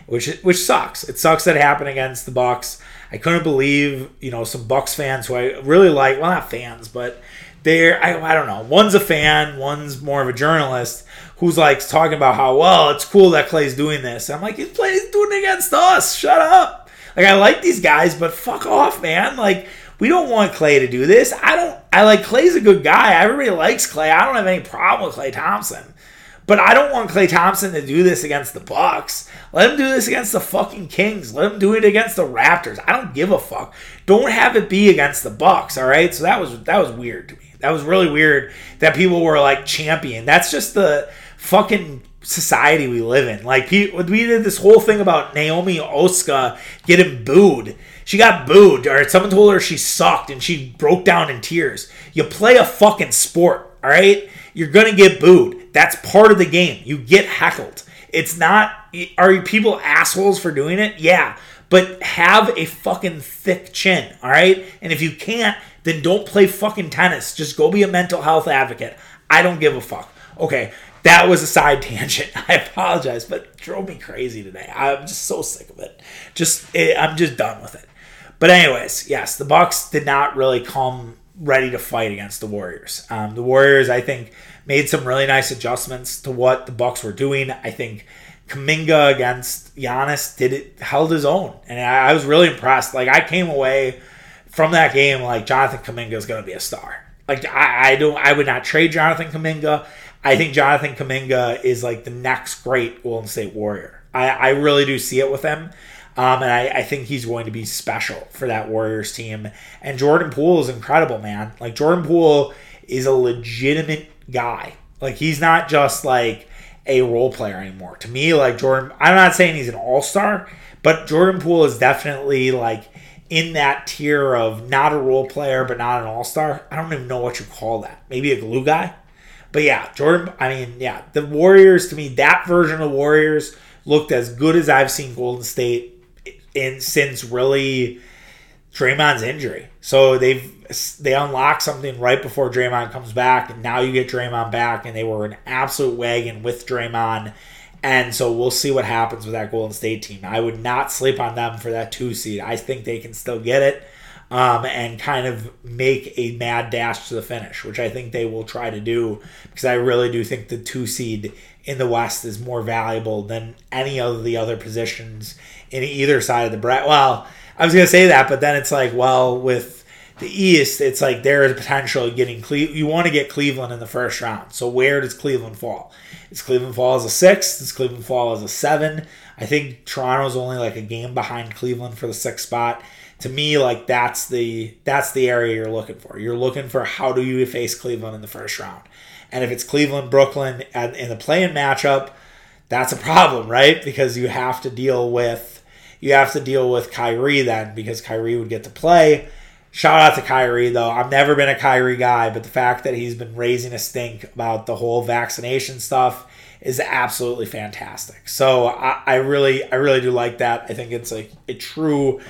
which which sucks. It sucks that it happened against the Bucks. I couldn't believe you know some Bucks fans who I really like. Well, not fans, but they're I, I don't know. One's a fan, one's more of a journalist who's like talking about how well it's cool that klay's doing this. I'm like, he's playing doing it against us. Shut up. Like I like these guys, but fuck off, man. Like we don't want klay to do this. I don't. I like klay's a good guy. Everybody likes klay I don't have any problem with klay Thompson. But I don't want klay Thompson to do this against the Bucks. Let him do this against the fucking Kings. Let him do it against the Raptors. I don't give a fuck. Don't have it be against the Bucks, all right? So that was that was weird to me. That was really weird that people were like champion. That's just the fucking society we live in. Like we did this whole thing about Naomi Osaka getting booed. She got booed, or someone told her she sucked and she broke down in tears. You play a fucking sport, all right? You're gonna get booed. That's part of the game. You get heckled. It's not. Are you people assholes for doing it? Yeah, but have a fucking thick chin, all right? And if you can't, then don't play fucking tennis. Just go be a mental health advocate. I don't give a fuck. Okay, that was a side tangent. I apologize, but drove me crazy today. I'm just so sick of it. Just it, I'm just done with it. But anyways, yes, the Bucks did not really come ready to fight against the Warriors. Um, the Warriors, I think, made some really nice adjustments to what the Bucks were doing. I think Kuminga against Giannis did it held his own, and I, I was really impressed. Like I came away from that game like Jonathan Kuminga is going to be a star. Like I, I don't, I would not trade Jonathan Kuminga. I think Jonathan Kuminga is like the next great Golden State Warrior. I, I really do see it with him. Um, and I, I, think he's going to be special for that Warriors team. And Jordan Poole is incredible, man. Like Jordan Poole is a legitimate guy. Like he's not just like a role player anymore. To me, like Jordan, I'm not saying he's an all star, but Jordan Poole is definitely like in that tier of not a role player, but not an all star. I don't even know what you call that. Maybe a glue guy. But yeah, Jordan, I mean, yeah, the Warriors, to me, that version of Warriors looked as good as I've seen Golden State in since really Draymond's injury. So they've they unlock something right before Draymond comes back, and now you get Draymond back, and they were an absolute wagon with Draymond. And so we'll see what happens with that Golden State team. I would not sleep on them for that two seed. I think they can still get it um, and kind of make a mad dash to the finish, which I think they will try to do because I really do think the two seed in the West is more valuable than any of the other positions in either side of the bracket. Well, I was going to say that, but then it's like, well, with the East, it's like there is potential getting Cle- you want to get Cleveland in the first round. So where does Cleveland fall? Does Cleveland fall as a six? Does Cleveland fall as a seven? I think Toronto's only like a game behind Cleveland for the sixth spot. To me, like that's the that's the area you're looking for. You're looking for how do you face Cleveland in the first round, and if it's Cleveland Brooklyn in the play-in matchup, that's a problem, right? Because you have to deal with you have to deal with Kyrie then because Kyrie would get to play. Shout out to Kyrie though. I've never been a Kyrie guy, but the fact that he's been raising a stink about the whole vaccination stuff is absolutely fantastic. So I, I really, I really do like that. I think it's like a true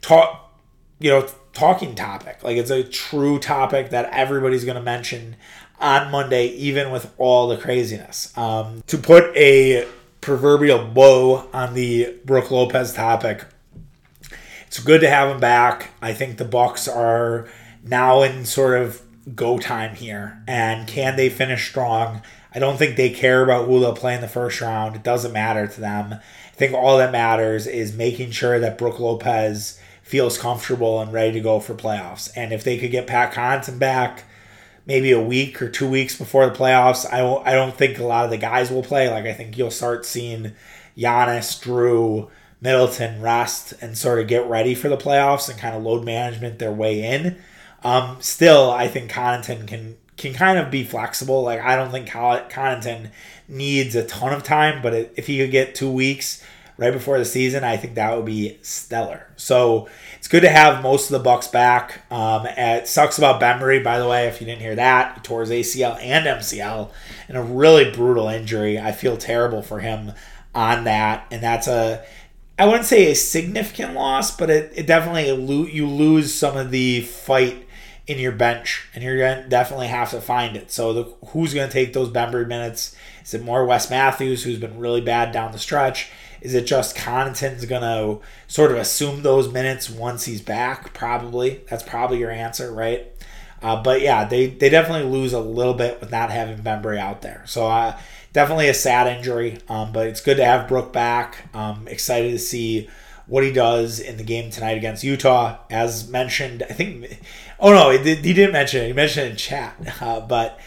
talk, you know, talking topic. Like it's a true topic that everybody's going to mention on Monday, even with all the craziness. Um, to put a proverbial bow on the Brook Lopez topic, it's good to have him back. I think the Bucks are now in sort of go time here, and can they finish strong? I don't think they care about who they'll play in the first round. It doesn't matter to them. I think all that matters is making sure that Brook Lopez feels comfortable and ready to go for playoffs. And if they could get Pat Connaughton back maybe a week or two weeks before the playoffs, I don't, I don't think a lot of the guys will play. Like I think you'll start seeing Giannis, Jrue, Middleton rest and sort of get ready for the playoffs and kind of load management their way in. Um, still, I think Connaughton can can kind of be flexible. Like I don't think Connaughton needs a ton of time, but if he could get two weeks right before the season, I think that would be stellar. So it's good to have most of the Bucks back. Um, it sucks about Bembry, by the way, if you didn't hear that. He tore his ACL and MCL in a really brutal injury. I feel terrible for him on that, and that's a I wouldn't say a significant loss, but it, it definitely you lose some of the fight in your bench, and you're to definitely have to find it. So, the, who's going to take those Bembry minutes? Is it more Wes Matthews, who's been really bad down the stretch? Is it just Connaughton's going to sort of assume those minutes once he's back? Probably. That's probably your answer, right? Uh, but yeah, they, they definitely lose a little bit with not having Bembry out there. So, uh, definitely a sad injury, um, but it's good to have Brook back. Um, excited to see what he does in the game tonight against Utah. As mentioned, I think Oh no, he, he didn't mention it. He mentioned it in chat, uh, but.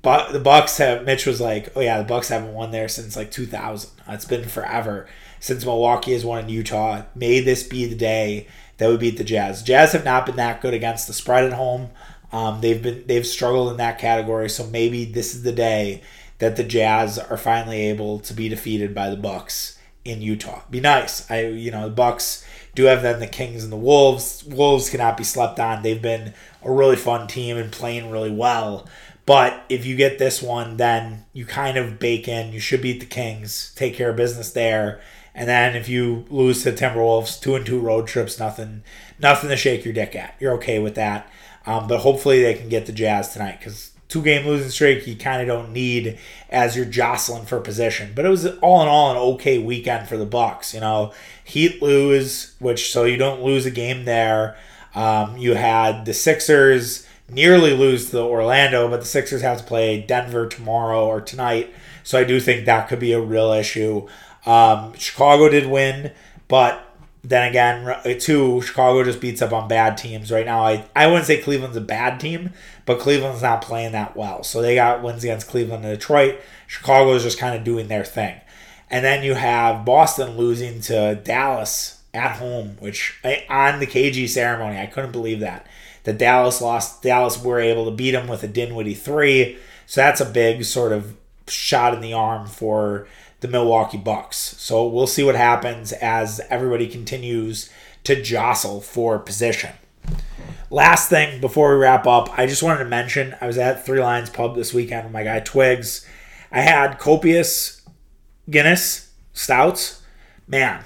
But the Bucks have Mitch was like, oh yeah, the Bucks haven't won there since like 2000. It's been forever since Milwaukee has won in Utah. May this be the day that we beat the Jazz? Jazz have not been that good against the spread at home. Um, they've been they've struggled in that category. So maybe this is the day that the Jazz are finally able to be defeated by the Bucks in Utah. Be nice. I you know the Bucks do have then the Kings and the Wolves. Wolves cannot be slept on. They've been a really fun team and playing really well. But if you get this one, then you kind of bake in. You should beat the Kings, take care of business there, and then if you lose to Timberwolves, two and two road trips, nothing, nothing to shake your dick at. You're okay with that. Um, but hopefully they can get the Jazz tonight because two game losing streak you kind of don't need as you're jostling for position. But it was all in all an okay weekend for the Bucks. You know, Heat lose, which so you don't lose a game there. Um, you had the Sixers nearly lose to Orlando, but the Sixers have to play Denver tomorrow or tonight. So I do think that could be a real issue. Um, Chicago did win, but then again, uh, too, Chicago just beats up on bad teams right now. I, I wouldn't say Cleveland's a bad team, but Cleveland's not playing that well. So they got wins against Cleveland and Detroit. Chicago is just kind of doing their thing. And then you have Boston losing to Dallas at home, which on the KG ceremony, I couldn't believe that. That Dallas lost, Dallas were able to beat them with a Dinwiddie three. So that's a big sort of shot in the arm for the Milwaukee Bucks. So we'll see what happens as everybody continues to jostle for position. Last thing before we wrap up, I just wanted to mention I was at Three Lions Pub this weekend with my guy Twigs. I had copious Guinness stouts. Man,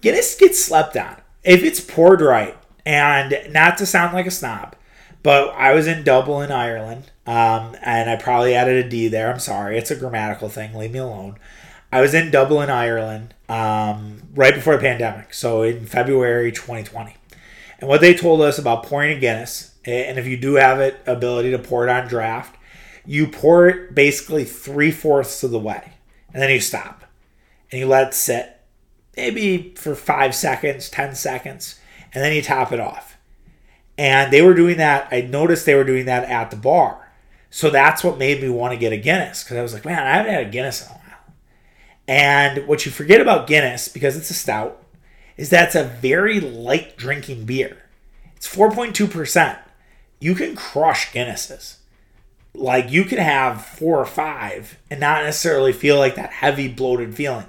Guinness gets slept on if it's poured right. And not to sound like a snob, but I was in Dublin, Ireland, um, and I probably added a D there. I'm sorry. It's a grammatical thing. Leave me alone. I was in Dublin, Ireland, um, right before the pandemic, so in February 2020. And what they told us about pouring a Guinness, and if you do have it ability to pour it on draft, you pour it basically three fourths of the way, and then you stop, and you let it sit, maybe for five seconds, ten seconds, and then you top it off. And they were doing that. I noticed they were doing that at the bar. So that's what made me want to get a Guinness because I was like, man, I haven't had a Guinness in a while. And what you forget about Guinness, because it's a stout, is that it's a very light drinking beer. It's 4.2%. You can crush Guinnesses. Like you can have four or five and not necessarily feel like that heavy bloated feeling.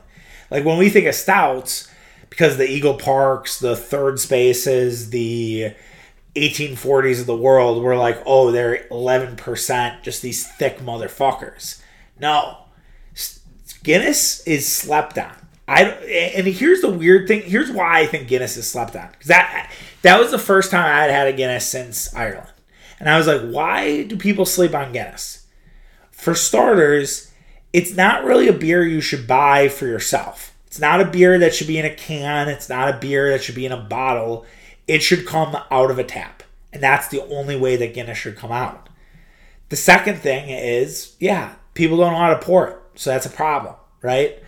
Like when we think of stouts, because the Eagle Parks, the third spaces, the 1840s of the world, we're like, oh, they're 11%, just these thick motherfuckers. No, Guinness is slept on. I and here's the weird thing. Here's why I think Guinness is slept on. That that was the first time I had had a Guinness since Ireland, and I was like, why do people sleep on Guinness? for starters, it's not really a beer you should buy for yourself. It's not a beer that should be in a can. It's not a beer that should be in a bottle. It should come out of a tap. And that's the only way that Guinness should come out. The second thing is, yeah, people don't know how to pour it. So that's a problem, right?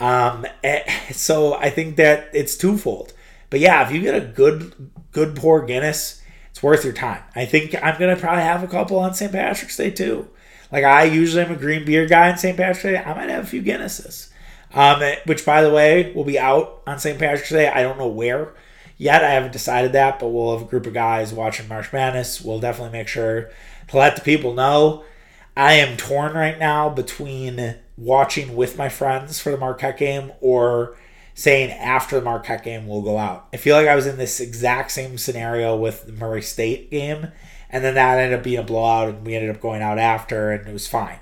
Um, eh, so I think that it's twofold. But yeah, if you get a good good pour Guinness, it's worth your time. I think I'm gonna probably have a couple on St. Patrick's Day too. Like I usually am a green beer guy on St. Patrick's Day. I might have a few Guinnesses. Um, eh, which by the way will be out on St. Patrick's Day. I don't know where yet. I haven't decided that, but we'll have a group of guys watching March Madness. We'll definitely make sure to let the people know. I am torn right now between watching with my friends for the Marquette game or saying after the Marquette game we'll go out. I feel like I was in this exact same scenario with the Murray State game, and then that ended up being a blowout, and we ended up going out after, and it was fine.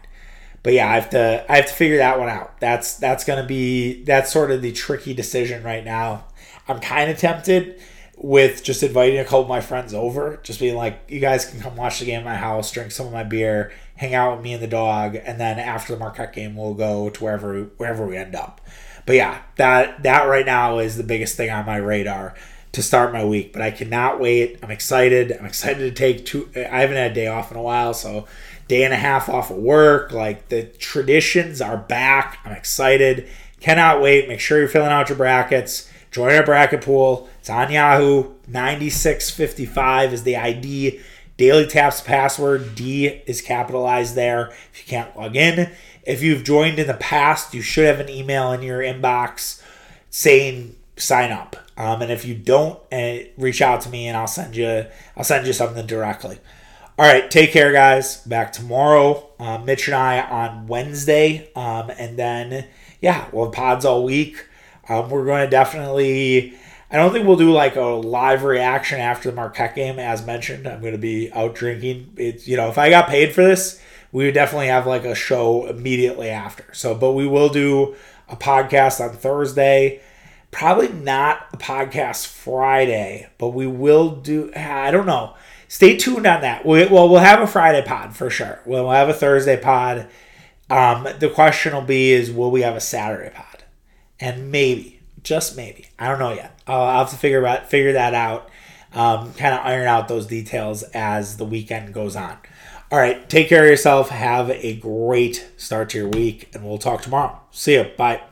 But yeah, I have to I have to figure that one out. That's that's gonna be that's sort of the tricky decision right now. I'm kind of tempted with just inviting a couple of my friends over, just being like, you guys can come watch the game at my house, drink some of my beer, hang out with me and the dog, and then after the Marquette game, we'll go to wherever wherever we end up. But yeah, that that right now is the biggest thing on my radar to start my week. But I cannot wait. I'm excited. I'm excited to take two. I haven't had a day off in a while, so day and a half off of work. Like the traditions are back. I'm excited. Cannot wait. Make sure you're filling out your brackets Join our bracket pool. It's on Yahoo. 9655 is the ID. Daily Taps password. D is capitalized there if you can't log in. If you've joined in the past, you should have an email in your inbox saying sign up. Um, and if you don't, uh, reach out to me and I'll send you I'll send you something directly. All right, take care, guys. Back tomorrow. Uh, Mitch and I on Wednesday, um, and then yeah, we'll have pods all week. Um, we're going to definitely. I don't think we'll do like a live reaction after the Marquette game, as mentioned. I'm going to be out drinking. It's you know, if I got paid for this, we would definitely have like a show immediately after. So, but we will do a podcast on Thursday. Probably not a podcast Friday, but we will do. I don't know. Stay tuned on that. We, well, we'll have a Friday pod for sure. We'll have a Thursday pod. Um, the question will be: Is will we have a Saturday pod? And maybe, just maybe, I don't know yet. I'll, have to figure out figure that out. Um, kind of iron out those details as the weekend goes on. All right, take care of yourself. Have a great start to your week, and we'll talk tomorrow. See you. Bye.